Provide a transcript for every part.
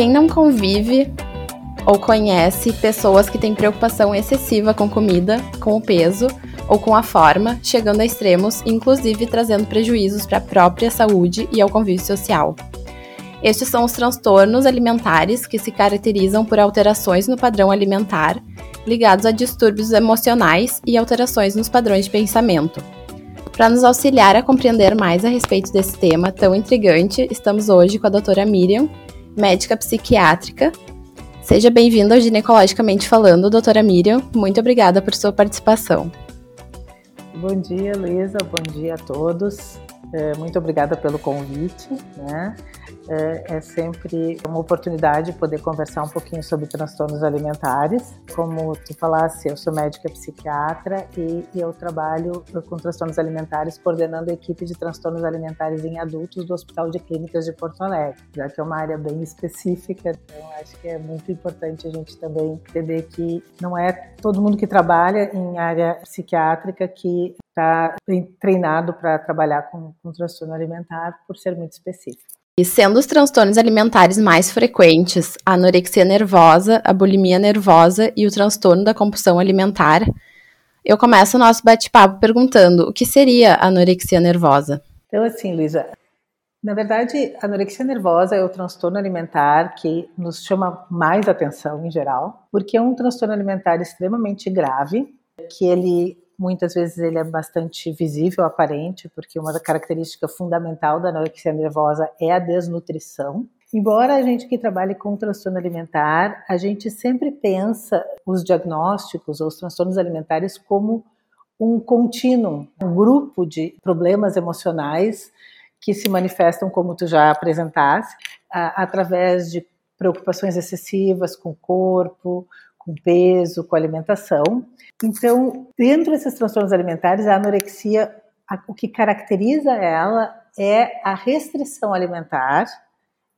Quem não convive ou conhece pessoas que têm preocupação excessiva com comida, com o peso ou com a forma, chegando a extremos, inclusive trazendo prejuízos para a própria saúde e ao convívio social. Estes são os transtornos alimentares que se caracterizam por alterações no padrão alimentar, ligados a distúrbios emocionais e alterações nos padrões de pensamento. Para nos auxiliar a compreender mais a respeito desse tema tão intrigante, estamos hoje com a doutora Miriam, médica psiquiátrica. Seja bem-vinda ao Ginecologicamente Falando, doutora Miriam. Muito obrigada por sua participação. Bom dia, Luísa. Bom dia a todos. É, muito obrigada pelo convite. Né? É, é, sempre uma oportunidade poder conversar um pouquinho sobre transtornos alimentares. Como tu falasse, eu sou médica psiquiatra e, e eu trabalho com transtornos alimentares coordenando a equipe de transtornos alimentares em adultos do Hospital de Clínicas de Porto Alegre, já que é uma área bem específica, então acho que é muito importante a gente também entender que não é todo mundo que trabalha em área psiquiátrica que está treinado para trabalhar com, com transtorno alimentar por ser muito específico. E sendo os transtornos alimentares mais frequentes a anorexia nervosa, a bulimia nervosa e o transtorno da compulsão alimentar, eu começo o nosso bate-papo perguntando o que seria a anorexia nervosa? Então, assim, Luísa, na verdade, a anorexia nervosa é o transtorno alimentar que nos chama mais atenção em geral, porque é um transtorno alimentar extremamente grave, que ele Muitas vezes ele é bastante visível, aparente, porque uma característica fundamental da anorexia nervosa é a desnutrição. Embora a gente que trabalhe com transtorno alimentar, a gente sempre pensa os diagnósticos ou os transtornos alimentares como um contínuo, um grupo de problemas emocionais que se manifestam, como tu já apresentaste, através de preocupações excessivas com o corpo, com peso, com alimentação. Então, dentro desses transtornos alimentares, a anorexia, o que caracteriza ela é a restrição alimentar,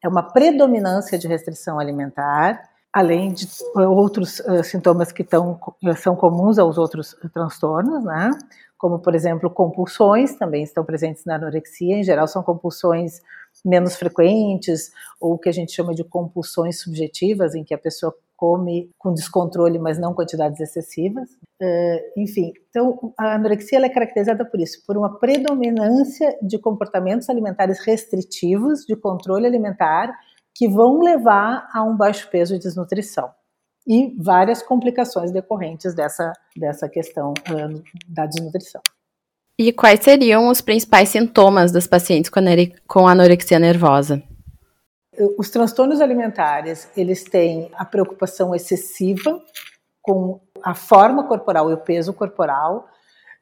é uma predominância de restrição alimentar, além de outros uh, sintomas que tão, são comuns aos outros transtornos, né? Como, por exemplo, compulsões também estão presentes na anorexia. Em geral, são compulsões menos frequentes, ou o que a gente chama de compulsões subjetivas, em que a pessoa come com descontrole, mas não quantidades excessivas. Uh, enfim, então a anorexia é caracterizada por isso, por uma predominância de comportamentos alimentares restritivos, de controle alimentar, que vão levar a um baixo peso e desnutrição. E várias complicações decorrentes dessa, dessa questão uh, da desnutrição. E quais seriam os principais sintomas dos pacientes com anorexia nervosa? Os transtornos alimentares, eles têm a preocupação excessiva com a forma corporal e o peso corporal,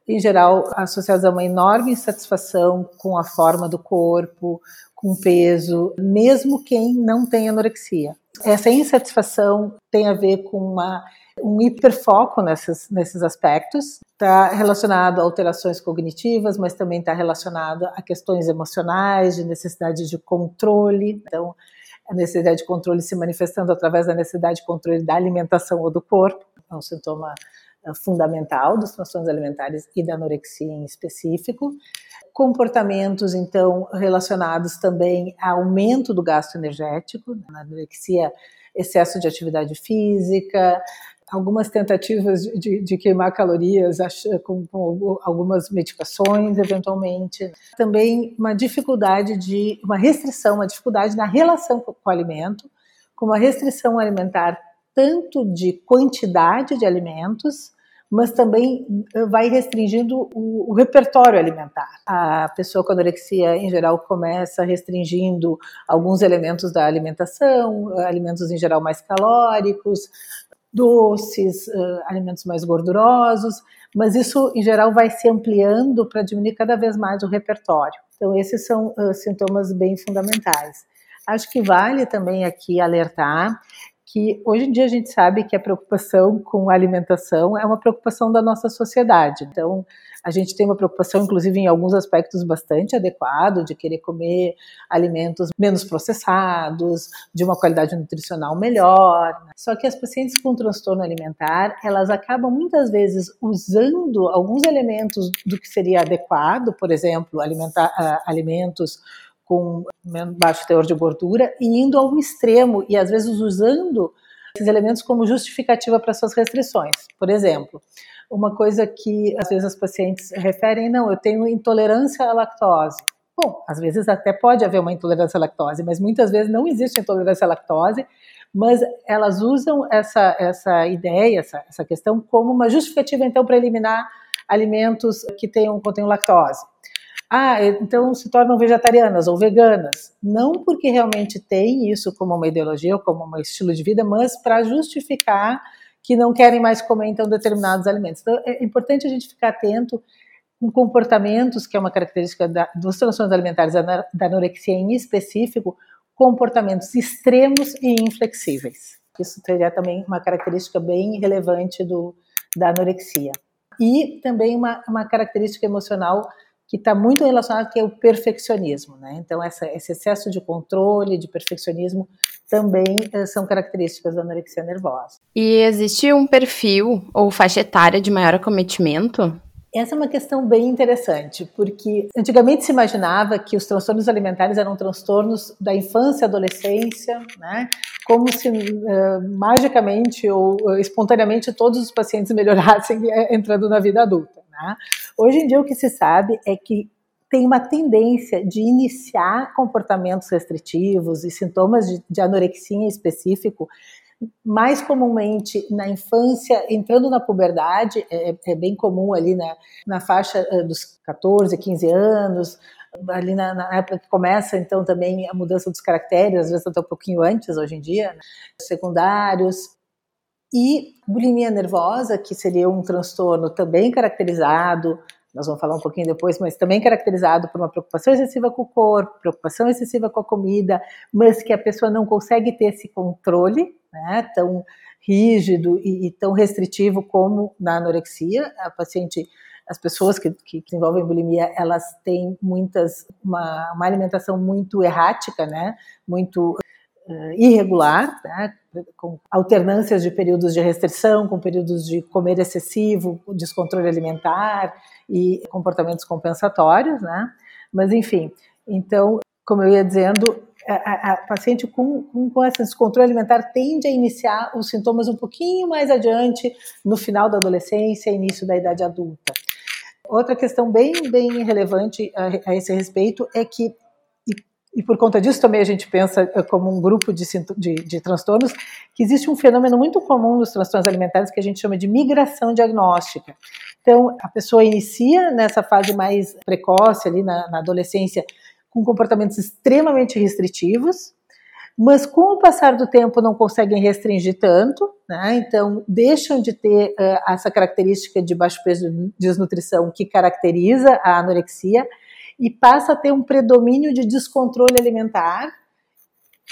em geral associados a uma enorme insatisfação com a forma do corpo, com o peso, mesmo quem não tem anorexia. Essa insatisfação tem a ver com uma, um hiperfoco nesses, nesses aspectos, está relacionado a alterações cognitivas, mas também está relacionado a questões emocionais, de necessidade de controle. Então, a necessidade de controle se manifestando através da necessidade de controle da alimentação ou do corpo, é um sintoma eh, fundamental dos transtornos alimentares e da anorexia em específico. Comportamentos, então, relacionados também a aumento do gasto energético, na anorexia, excesso de atividade física, algumas tentativas de, de, queimar calorias com, com, algumas medicações, eventualmente. Também uma dificuldade de, uma restrição, uma dificuldade na relação com, com o alimento, com uma restrição alimentar tanto de quantidade de alimentos, mas também vai restringindo o, o, repertório alimentar. A pessoa com anorexia, em geral, começa restringindo alguns elementos da alimentação, alimentos em geral mais calóricos, doces, alimentos mais gordurosos, mas isso em geral vai se ampliando para diminuir cada vez mais o repertório. Então, esses são sintomas bem fundamentais. Acho que vale também aqui alertar que hoje em dia a gente sabe que a preocupação com a alimentação é uma preocupação da nossa sociedade. Então, a gente tem uma preocupação, inclusive em alguns aspectos bastante adequado, de querer comer alimentos menos processados, de uma qualidade nutricional melhor. Só que as pacientes com transtorno alimentar, elas acabam muitas vezes usando alguns elementos do que seria adequado, por exemplo, alimentar, uh, alimentos com baixo teor de gordura e indo ao extremo e às vezes usando esses elementos como justificativa para suas restrições. Por exemplo, uma coisa que às vezes as pacientes referem, não, eu tenho intolerância à lactose. Bom, às vezes até pode haver uma intolerância à lactose, mas muitas vezes não existe intolerância à lactose, mas elas usam essa, essa ideia, essa, essa questão, como uma justificativa, então, para eliminar alimentos que tenham, contenham lactose. Ah, então se tornam vegetarianas ou veganas. Não porque realmente tem isso como uma ideologia ou como um estilo de vida, mas para justificar que não querem mais comer então determinados alimentos. Então é importante a gente ficar atento com comportamentos, que é uma característica da, dos transtornos alimentares, da, anorexia em específico, comportamentos extremos e inflexíveis. Isso seria também uma característica bem relevante do, da anorexia. E também uma, uma característica emocional que está muito relacionado que é o perfeccionismo, né? Então essa, esse excesso de controle, de perfeccionismo também uh, são características da anorexia nervosa. E existe um perfil ou faixa etária de maior acometimento? Essa é uma questão bem interessante, porque antigamente se imaginava que os transtornos alimentares eram transtornos da infância e adolescência, né? Como se uh, magicamente ou uh, espontaneamente todos os pacientes melhorassem entrando na vida adulta. Tá? Hoje em dia o que se sabe é que tem uma tendência de iniciar comportamentos restritivos e sintomas de, de anorexia em específico mais comumente na infância, entrando na puberdade, é, é bem comum ali na, na faixa eh, dos 14, 15 anos, ali na, na, época que começa então também a mudança dos caracteres, às vezes até um pouquinho antes hoje em dia, né? secundários, e bulimia nervosa, que seria um transtorno também caracterizado, nós vamos falar um pouquinho depois, mas também caracterizado por uma preocupação excessiva com o corpo, preocupação excessiva com a comida, mas que a pessoa não consegue ter esse controle, né, tão rígido e, e tão restritivo como na anorexia. A paciente as pessoas que, que, desenvolvem bulimia, elas têm muitas, uma, uma alimentação muito errática, né, muito uh, irregular, né, com alternâncias de períodos de restrição, com períodos de comer excessivo, descontrole alimentar e comportamentos compensatórios, né? Mas enfim, então, como eu ia dizendo, a, a, paciente com, com, com, esse descontrole alimentar tende a iniciar os sintomas um pouquinho mais adiante, no final da adolescência, início da idade adulta. Outra questão bem, bem relevante a, a esse respeito é que e por conta disso também a gente pensa eh, como um grupo de, de, de, transtornos, que existe um fenômeno muito comum nos transtornos alimentares que a gente chama de migração diagnóstica. Então, a pessoa inicia nessa fase mais precoce, ali na, na adolescência, com comportamentos extremamente restritivos, mas com o passar do tempo não conseguem restringir tanto, né? então deixam de ter uh, essa característica de baixo peso e desnutrição que caracteriza a anorexia e passa a ter um predomínio de descontrole alimentar,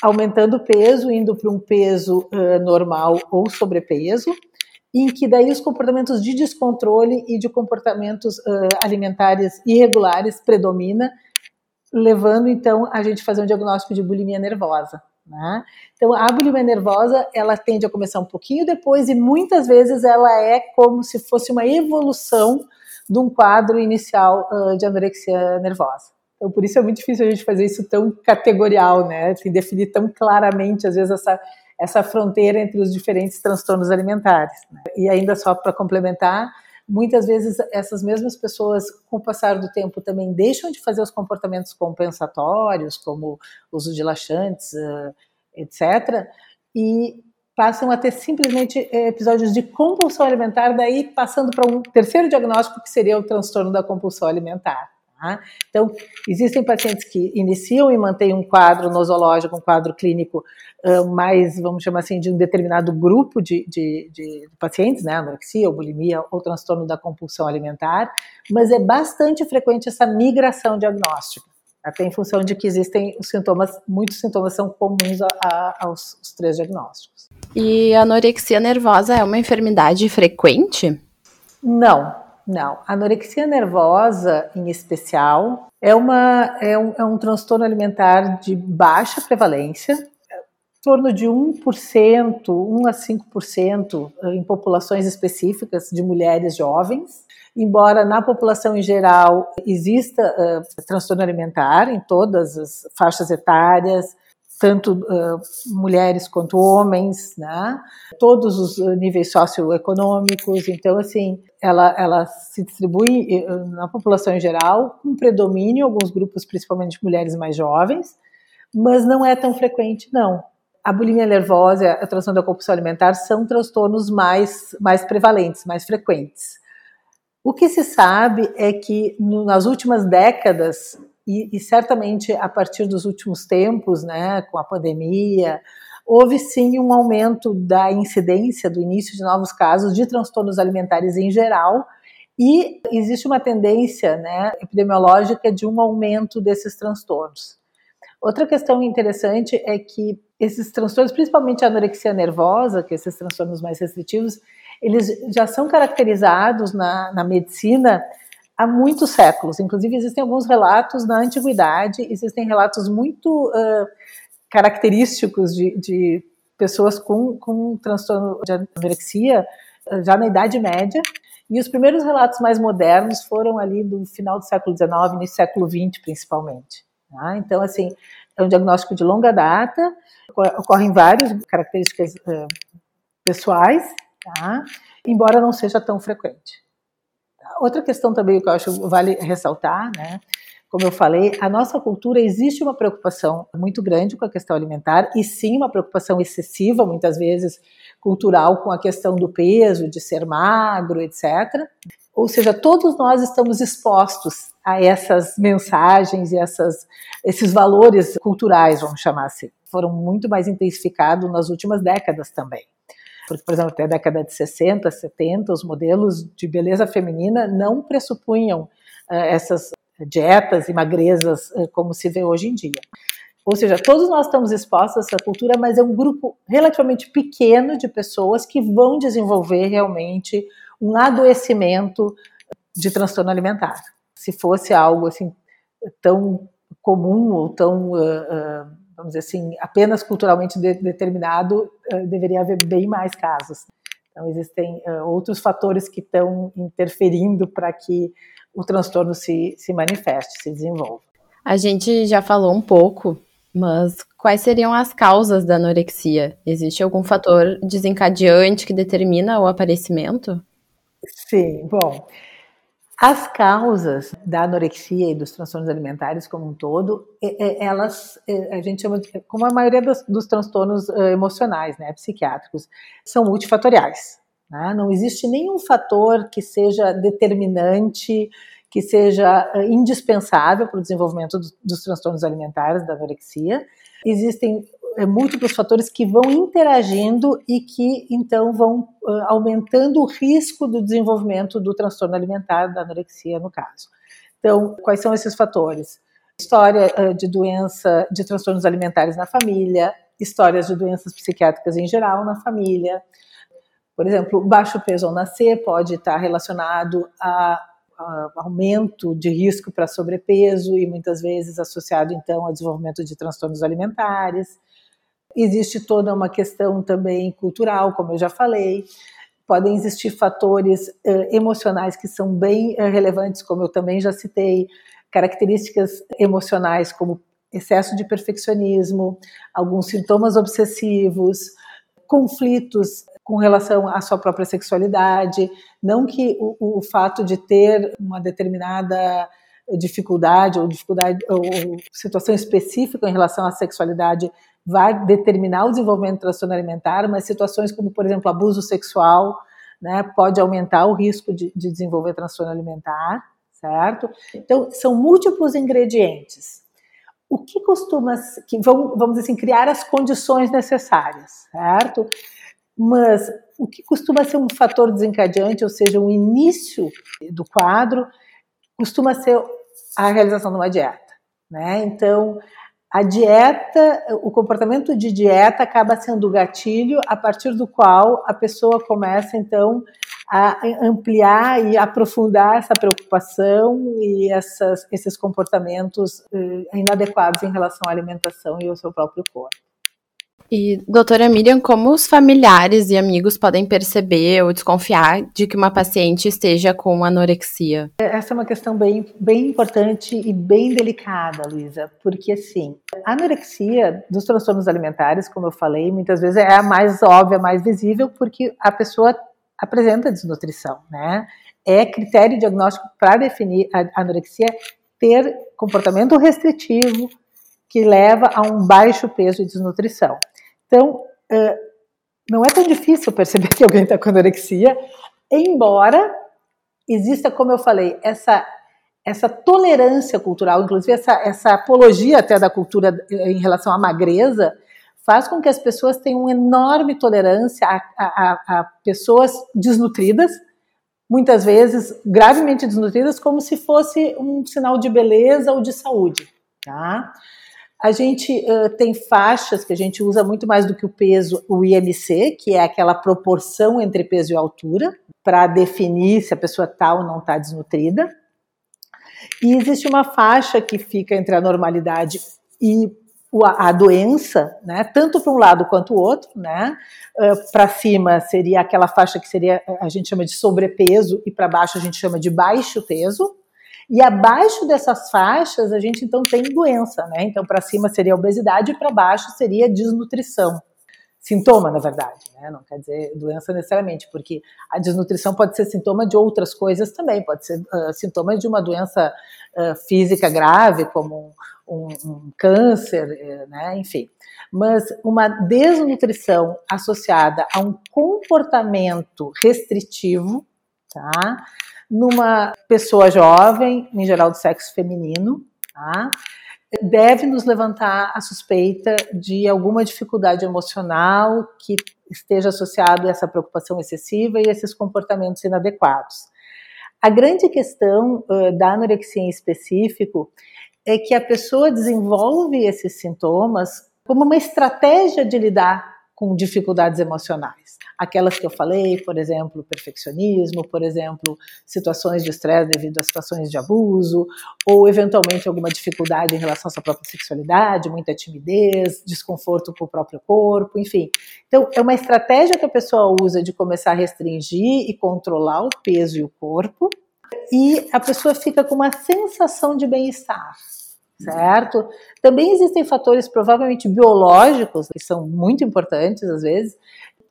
aumentando o peso, indo para um peso uh, normal ou sobrepeso, em que daí os comportamentos de descontrole e de comportamentos uh, alimentares irregulares predomina, levando então a gente a fazer um diagnóstico de bulimia nervosa. Né? Então a bulimia nervosa ela tende a começar um pouquinho depois e muitas vezes ela é como se fosse uma evolução de um quadro inicial uh, de anorexia nervosa. Então, por isso é muito difícil a gente fazer isso tão categorial, né? Assim, definir tão claramente, às vezes, essa, essa fronteira entre os diferentes transtornos alimentares. Né? E ainda só para complementar, muitas vezes essas mesmas pessoas, com o passar do tempo, também deixam de fazer os comportamentos compensatórios, como uso de laxantes, etc., e passam a ter simplesmente eh, episódios de compulsão alimentar, daí passando para um terceiro diagnóstico que seria o transtorno da compulsão alimentar. Tá? Então, existem pacientes que iniciam e mantêm um quadro nosológico, um quadro clínico uh, mais, vamos chamar assim, de um determinado grupo de, de, de pacientes, né, anorexia ou bulimia ou transtorno da compulsão alimentar, mas é bastante frequente essa migração diagnóstica até em função de que existem os sintomas, muitos sintomas são comuns a, a, aos três diagnósticos. E anorexia nervosa é uma enfermidade frequente? Não, não. Anorexia nervosa, em especial, é, uma, é, um, é um transtorno alimentar de baixa prevalência, em torno de 1%, 1 a 5% em populações específicas de mulheres jovens, embora na população em geral exista uh, transtorno alimentar em todas as faixas etárias, tanto uh, mulheres quanto homens, né? Todos os níveis socioeconômicos. Então, assim, ela, ela se distribui na população em geral, com predomínio alguns grupos, principalmente mulheres mais jovens, mas não é tão frequente, não. A bulimia nervosa e a transtorno da compulsão alimentar são transtornos mais, mais prevalentes, mais frequentes. O que se sabe é que no, nas últimas décadas e, e, certamente a partir dos últimos tempos, né, com a pandemia, houve sim um aumento da incidência, do início de novos casos de transtornos alimentares em geral, e existe uma tendência né, epidemiológica de um aumento desses transtornos. Outra questão interessante é que esses transtornos, principalmente a anorexia nervosa, que esses transtornos mais restritivos, eles já são caracterizados na, na medicina há muitos séculos. Inclusive, existem alguns relatos na antiguidade, existem relatos muito uh, característicos de, de, pessoas com, com transtorno de anorexia já na Idade Média. E os primeiros relatos mais modernos foram ali do final do século XIX, no século XX, principalmente. Tá? Então, assim, é um diagnóstico de longa data, ocorrem várias características uh, pessoais, tá? embora não seja tão frequente. Outra questão também que eu acho vale ressaltar, né? Como eu falei, a nossa cultura existe uma preocupação muito grande com a questão alimentar e sim uma preocupação excessiva, muitas vezes cultural, com a questão do peso, de ser magro, etc. Ou seja, todos nós estamos expostos a essas mensagens e essas, esses valores culturais, vamos chamar assim. Foram muito mais intensificados nas últimas décadas também porque, por exemplo, até a década de 60, 70, os modelos de beleza feminina não pressupunham uh, essas dietas e magrezas uh, como se vê hoje em dia. Ou seja, todos nós estamos expostos a essa cultura, mas é um grupo relativamente pequeno de pessoas que vão desenvolver realmente um adoecimento de transtorno alimentar. Se fosse algo assim tão comum ou tão uh, vamos dizer assim, apenas culturalmente de, determinado, uh, deveria haver bem mais casos. Então, existem uh, outros fatores que estão interferindo para que o transtorno se, se manifeste, se desenvolva. A gente já falou um pouco, mas quais seriam as causas da anorexia? Existe algum fator desencadeante que determina o aparecimento? Sim, bom, as causas da anorexia e dos transtornos alimentares como um todo, elas, a gente chama, de, como a maioria dos, dos transtornos emocionais, né, psiquiátricos, são multifatoriais. Né? Não existe nenhum fator que seja determinante, que seja indispensável para o desenvolvimento dos, dos transtornos alimentares, da anorexia. Existem múltiplos fatores que vão interagindo e que então vão aumentando o risco do desenvolvimento do transtorno alimentar, da anorexia no caso. Então, quais são esses fatores? História de doença, de transtornos alimentares na família, histórias de doenças psiquiátricas em geral na família. Por exemplo, baixo peso ao nascer pode estar relacionado a aumento de risco para sobrepeso e muitas vezes associado então ao desenvolvimento de transtornos alimentares. Existe toda uma questão também cultural, como eu já falei. Podem existir fatores uh, emocionais que são bem uh, relevantes, como eu também já citei, características emocionais como excesso de perfeccionismo, alguns sintomas obsessivos, conflitos com relação à sua própria sexualidade, não que o, o fato de ter uma determinada dificuldade ou dificuldade ou situação específica em relação à sexualidade vai determinar o desenvolvimento do transtorno alimentar, mas situações como, por exemplo, abuso sexual, né, pode aumentar o risco de, de desenvolver transtorno alimentar, certo? Então, são múltiplos ingredientes. O que costuma, que vão, vamos assim, criar as condições necessárias, certo? Mas o que costuma ser um fator desencadeante, ou seja, o início do quadro, costuma ser a realização de uma dieta, né? Então, a dieta, o comportamento de dieta acaba sendo o gatilho a partir do qual a pessoa começa então a ampliar e aprofundar essa preocupação e essas, esses comportamentos eh, inadequados em relação à alimentação e ao seu próprio corpo. E, doutora Miriam, como os familiares e amigos podem perceber ou desconfiar de que uma paciente esteja com anorexia? Essa é uma questão bem, bem importante e bem delicada, Luísa, porque assim, a anorexia dos transtornos alimentares, como eu falei, muitas vezes é a mais óbvia, mais visível, porque a pessoa apresenta desnutrição, né? É critério diagnóstico para definir a anorexia ter comportamento restritivo que leva a um baixo peso e desnutrição. Então, não é tão difícil perceber que alguém está com anorexia, embora exista, como eu falei, essa essa tolerância cultural, inclusive essa, essa apologia até da cultura em relação à magreza, faz com que as pessoas tenham uma enorme tolerância a, a, a pessoas desnutridas, muitas vezes gravemente desnutridas, como se fosse um sinal de beleza ou de saúde. Tá? A gente uh, tem faixas que a gente usa muito mais do que o peso, o IMC, que é aquela proporção entre peso e altura, para definir se a pessoa está ou não está desnutrida. E existe uma faixa que fica entre a normalidade e a doença, né, tanto para um lado quanto o outro, né, uh, para cima seria aquela faixa que seria a gente chama de sobrepeso e para baixo a gente chama de baixo peso, e abaixo dessas faixas, a gente então tem doença, né? Então, para cima seria obesidade e para baixo seria desnutrição. Sintoma, na verdade, né? Não quer dizer doença necessariamente, porque a desnutrição pode ser sintoma de outras coisas também, pode ser uh, sintoma de uma doença uh, física grave, como um, um, um câncer, eh, né? Enfim. Mas uma desnutrição associada a um comportamento restritivo, tá? Numa pessoa jovem, em geral do sexo feminino, tá? deve nos levantar a suspeita de alguma dificuldade emocional que esteja associado a essa preocupação excessiva e esses comportamentos inadequados. A grande questão uh, da anorexia em específico é que a pessoa desenvolve esses sintomas como uma estratégia de lidar com dificuldades emocionais. Aquelas que eu falei, por exemplo, perfeccionismo, por exemplo, situações de estresse devido a situações de abuso, ou eventualmente alguma dificuldade em relação à sua própria sexualidade, muita timidez, desconforto com o próprio corpo, enfim. Então, é uma estratégia que a pessoa usa de começar a restringir e controlar o peso e o corpo, e a pessoa fica com uma sensação de bem-estar certo? Também existem fatores provavelmente biológicos, que são muito importantes às vezes,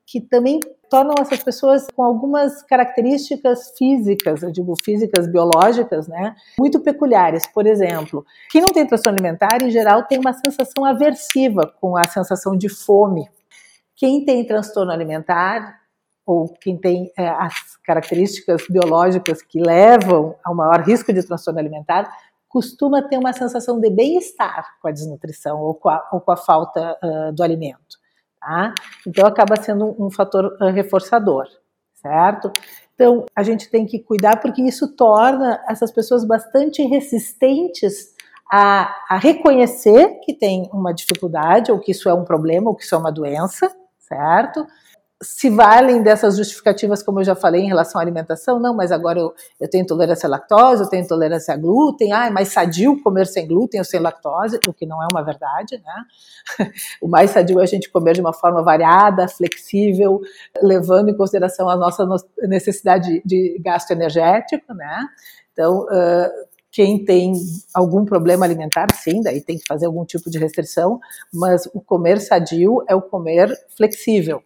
que também tornam essas pessoas com algumas características físicas, eu digo físicas biológicas, né, muito peculiares. Por exemplo, quem não tem transtorno alimentar, em geral, tem uma sensação aversiva com a sensação de fome. Quem tem transtorno alimentar ou quem tem é, as características biológicas que levam ao maior risco de transtorno alimentar costuma ter uma sensação de bem-estar com a desnutrição ou com a, ou com a falta uh, do alimento. Tá? Então, acaba sendo um, um fator uh, reforçador, certo? Então, a gente tem que cuidar porque isso torna essas pessoas bastante resistentes a, a reconhecer que tem uma dificuldade, ou que isso é um problema, ou que isso é uma doença, certo? Se valem dessas justificativas, como eu já falei, em relação à alimentação, não, mas agora eu, eu tenho intolerância à lactose, eu tenho intolerância a glúten, ah, é mais sadio comer sem glúten ou sem lactose, o que não é uma verdade, né? O mais sadio é a gente comer de uma forma variada, flexível, levando em consideração a nossa necessidade de gasto energético, né? Então, uh, quem tem algum problema alimentar, sim, daí tem que fazer algum tipo de restrição, mas o comer sadio é o comer flexível,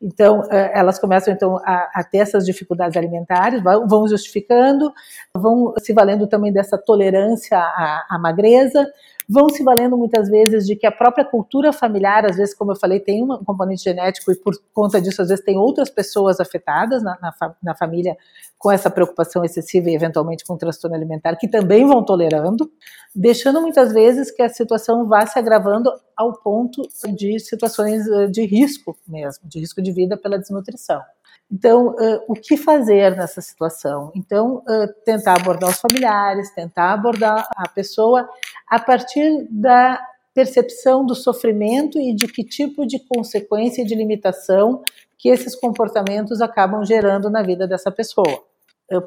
então, eh, elas começam então a, a ter essas dificuldades alimentares, vão justificando, vão se valendo também dessa tolerância à, à magreza, vão se valendo muitas vezes de que a própria cultura familiar, às vezes, como eu falei, tem um componente genético e por conta disso, às vezes, tem outras pessoas afetadas na, na, na família com essa preocupação excessiva e eventualmente com transtorno alimentar, que também vão tolerando, deixando muitas vezes que a situação vá se agravando ao ponto de situações eh, de risco mesmo, de risco de vida pela desnutrição. Então, uh, o que fazer nessa situação? Então, uh, tentar abordar os familiares, tentar abordar a pessoa a partir da percepção do sofrimento e de que tipo de consequência e de limitação que esses comportamentos acabam gerando na vida dessa pessoa.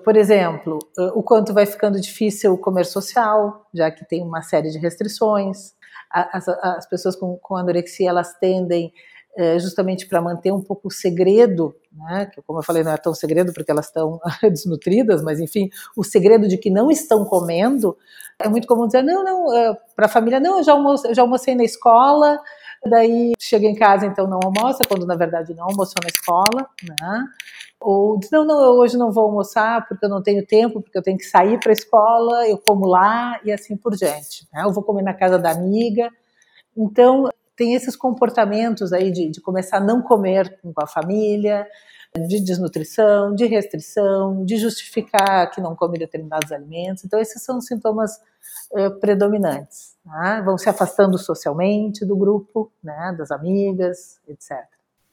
Por exemplo, o quanto vai ficando difícil comer social, já que tem uma série de restrições, as, as pessoas com, com anorexia elas tendem é, justamente para manter um pouco o segredo, né, que como eu falei não é tão segredo porque elas estão desnutridas, mas enfim, o segredo de que não estão comendo, é muito comum dizer, não, não, é, para a família, não, eu já, almocei, eu já almocei na escola, daí chega em casa então não almoça, quando na verdade não almoçou na escola, né, ou diz, não, não, eu hoje não vou almoçar porque eu não tenho tempo, porque eu tenho que sair para a escola, eu como lá e assim por diante, né, eu vou comer na casa da amiga, então tem esses comportamentos aí de, de começar a não comer com a família, de desnutrição, de restrição, de justificar que não come determinados alimentos. Então, esses são sintomas predominantes. Né? Vão se afastando socialmente do grupo, né, das amigas, etc.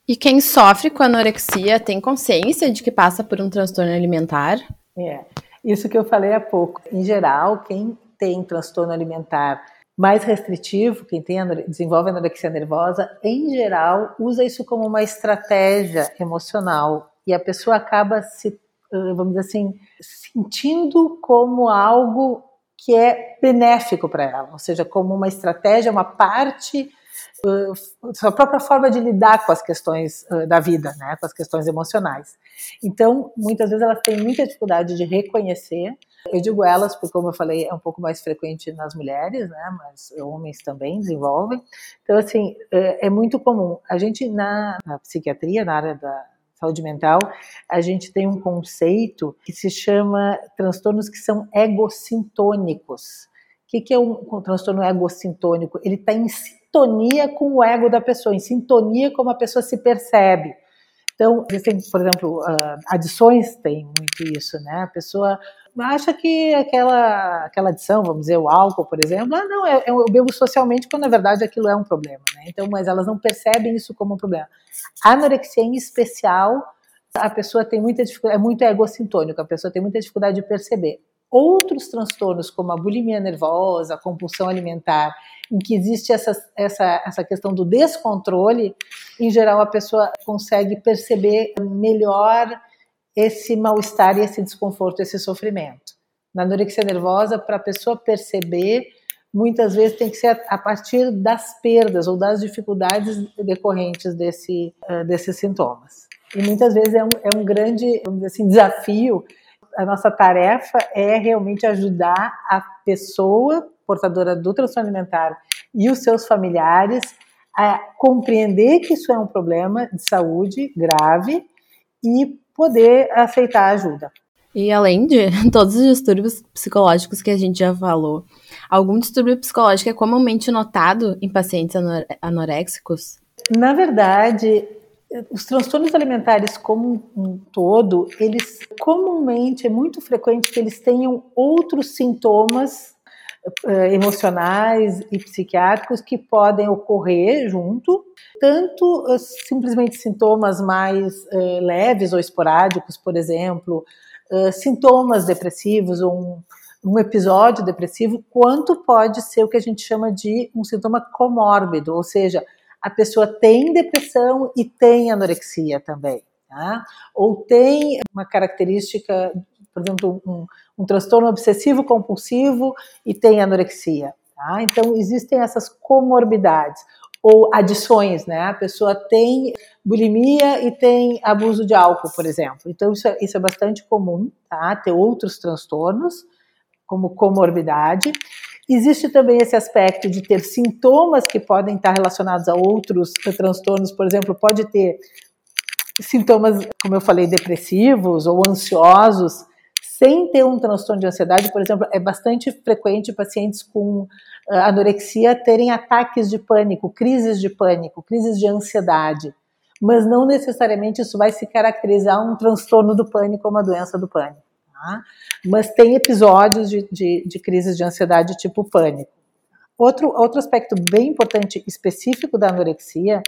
E quem sofre com anorexia tem consciência de que passa por um transtorno alimentar? É, isso que eu falei há pouco. Em geral, quem tem transtorno alimentar mais restritivo, quem tem, desenvolve anorexia nervosa, em geral, usa isso como uma estratégia emocional e a pessoa acaba se, vamos dizer assim, sentindo como algo que é benéfico para ela, ou seja, como uma estratégia, uma parte sua própria forma de lidar com as questões da vida, né, com as questões emocionais. Então, muitas vezes elas têm muita dificuldade de reconhecer eu digo elas porque, como eu falei, é um pouco mais frequente nas mulheres, né? Mas homens também desenvolvem. Então, assim, é, é muito comum. A gente, na, na psiquiatria, na área da saúde mental, a gente tem um conceito que se chama transtornos que são egocintônicos. O que, é um, um transtorno egocintônico? Ele está em sintonia com o ego da pessoa, em sintonia com como a pessoa se percebe. Então, existem, por exemplo, uh, adições têm muito isso, né? A pessoa acha que aquela, aquela adição, vamos dizer, o álcool, por exemplo, ah, não, eu, eu bebo socialmente, quando na verdade aquilo é um problema, né? Então, mas elas não percebem isso como um problema. A anorexia em especial, a pessoa tem muita dificuldade, é muito egocintônico, a pessoa tem muita dificuldade de perceber. Outros transtornos, como a bulimia nervosa, a compulsão alimentar, em que existe essa, essa, essa questão do descontrole, em geral a pessoa consegue perceber melhor esse mal-estar e esse desconforto, esse sofrimento. Na anorexia nervosa, para a pessoa perceber, muitas vezes tem que ser a partir das perdas ou das dificuldades decorrentes desse, uh, desses sintomas. E muitas vezes é um, é um grande assim, desafio. A nossa tarefa é realmente ajudar a pessoa portadora do transtorno alimentar e os seus familiares a compreender que isso é um problema de saúde grave e poder aceitar ajuda. E além de todos os distúrbios psicológicos que a gente já falou, algum distúrbio psicológico é comumente notado em pacientes anoréxicos? Na verdade, os transtornos alimentares como um todo, eles comumente é muito frequente que eles tenham outros sintomas emocionais e psiquiátricos que podem ocorrer junto, tanto uh, simplesmente sintomas mais uh, leves ou esporádicos, por exemplo, sintomas depressivos ou um, um episódio depressivo, quanto pode ser o que a gente chama de um sintoma comórbido, ou seja, a pessoa tem depressão e tem anorexia também. Tá? Ou tem uma característica, por exemplo, um, um transtorno obsessivo compulsivo e tem anorexia. Tá? Então, existem essas comorbidades ou adições, né? A pessoa tem bulimia e tem abuso de álcool, por exemplo. Então, isso é, isso é bastante comum, tá? Ter outros transtornos, como comorbidade. Existe também esse aspecto de ter sintomas que podem estar relacionados a outros transtornos, por exemplo, pode ter sintomas, como eu falei, depressivos ou ansiosos, sem ter um transtorno de ansiedade, por exemplo, é bastante frequente pacientes com ah, anorexia terem ataques de pânico, crises de pânico, crises de ansiedade. Mas não necessariamente isso vai se caracterizar um transtorno do pânico ou uma doença do pânico. Tá? Mas tem episódios de, de, de crises de ansiedade tipo pânico. Outro, outro aspecto bem importante específico da anorexia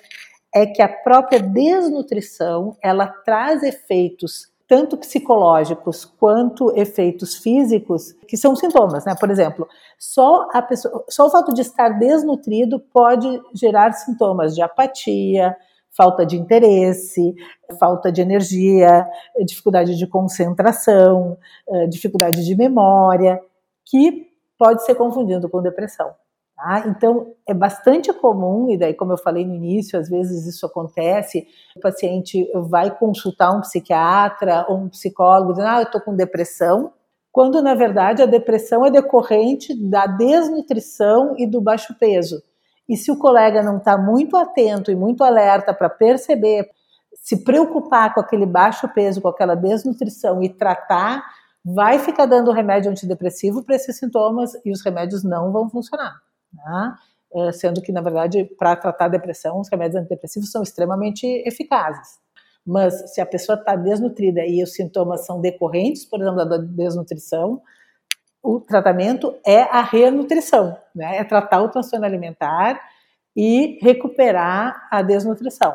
é que a própria desnutrição ela traz efeitos tanto psicológicos quanto efeitos físicos, que são sintomas, né? Por exemplo, só, a pessoa, só o fato de estar desnutrido pode gerar sintomas de apatia, falta de interesse, falta de energia, dificuldade de concentração, eh, dificuldade de memória, que pode ser confundido com depressão. Tá? Então, é bastante comum, e daí, como eu falei no início, às vezes isso acontece, o paciente vai consultar um psiquiatra ou um psicólogo dizendo, ah, eu estou com depressão, quando na verdade a depressão é decorrente da desnutrição e do baixo peso. E se o colega não está muito atento e muito alerta para perceber, se preocupar com aquele baixo peso, com aquela desnutrição e tratar, vai ficar dando remédio antidepressivo para esses sintomas e os remédios não vão funcionar né? É, sendo que, na verdade, para tratar depressão, os remédios antidepressivos são extremamente eficazes. Mas se a pessoa está desnutrida e os sintomas são decorrentes, por exemplo, da desnutrição, o tratamento é a renutrição, né? é tratar o transtorno alimentar e recuperar a desnutrição.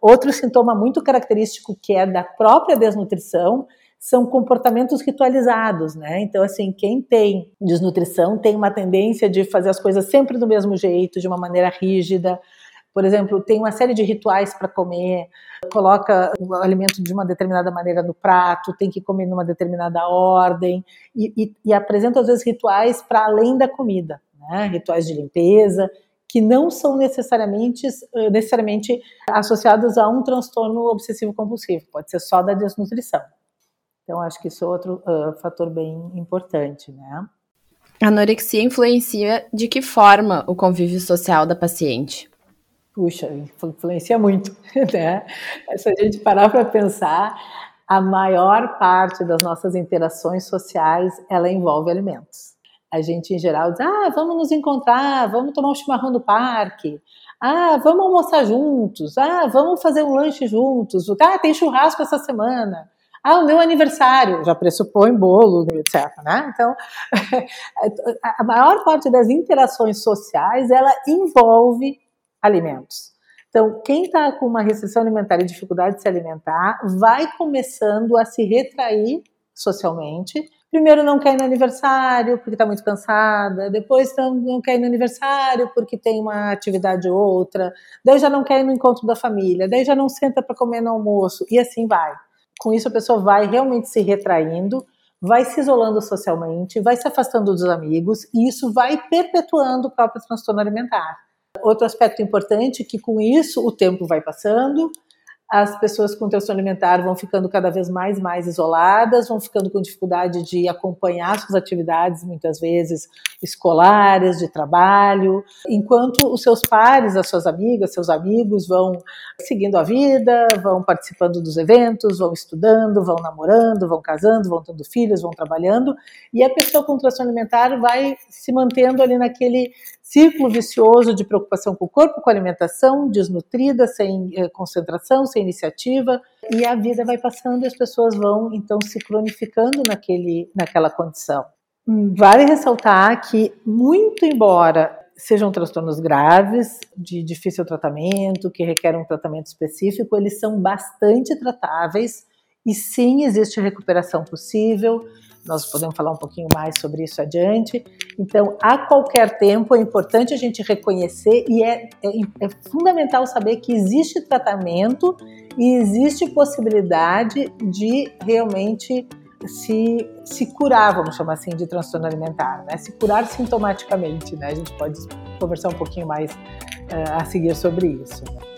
Outro sintoma muito característico que é da própria desnutrição são comportamentos ritualizados, né? Então, assim, quem tem desnutrição tem uma tendência de fazer as coisas sempre do mesmo jeito, de uma maneira rígida. Por exemplo, tem uma série de rituais para comer, coloca o alimento de uma determinada maneira no prato, tem que comer numa determinada ordem, e, e, e apresenta às vezes rituais para além da comida, né? rituais de limpeza, que não são necessariamente, eh, necessariamente associados a um transtorno obsessivo compulsivo, pode ser só da desnutrição. Então, acho que isso é outro uh, fator bem importante, né? A anorexia influencia de que forma o convívio social da paciente? Puxa, influencia muito, né? Se a gente parar para pensar, a maior parte das nossas interações sociais, ela envolve alimentos. A gente, em geral, diz, ah, vamos nos encontrar, vamos tomar um chimarrão no parque, ah, vamos almoçar juntos, ah, vamos fazer um lanche juntos, ah, tem churrasco essa semana. Ah, o meu aniversário, já pressupõe bolo, etc. Né? Então, a maior parte das interações sociais, ela envolve alimentos. Então, quem está com uma restrição alimentar e dificuldade de se alimentar, vai começando a se retrair socialmente. Primeiro não quer ir no aniversário porque está muito cansada, depois não, quer ir no aniversário porque tem uma atividade ou outra, daí já não quer ir no encontro da família, daí já não senta para comer no almoço, e assim vai. Com isso, a pessoa vai realmente se retraindo, vai se isolando socialmente, vai se afastando dos amigos, e isso vai perpetuando o próprio transtorno alimentar. Outro aspecto importante é que com isso o tempo vai passando, as pessoas com transtorno alimentar vão ficando cada vez mais mais isoladas, vão ficando com dificuldade de acompanhar suas atividades, muitas vezes escolares, de trabalho, enquanto os seus pares, as suas amigas, seus amigos vão seguindo a vida, vão participando dos eventos, vão estudando, vão namorando, vão casando, vão tendo filhos, vão trabalhando, e a pessoa com transtorno alimentar vai se mantendo ali naquele círculo vicioso de preocupação com o corpo, com a alimentação, desnutrida, sem eh, concentração, sem iniciativa, e a vida vai passando e as pessoas vão então se cronificando naquele, naquela condição. Vale ressaltar que, muito embora sejam transtornos graves, de difícil tratamento, que requerem um tratamento específico, eles são bastante tratáveis e sim existe recuperação possível nós podemos falar um pouquinho mais sobre isso adiante. Então, a qualquer tempo é importante a gente reconhecer e é, é, é fundamental saber que existe tratamento e existe possibilidade de realmente se, se curar, vamos chamar assim, de transtorno alimentar, né? Se curar sintomaticamente, né? A gente pode conversar um pouquinho mais uh, a seguir sobre isso. Né?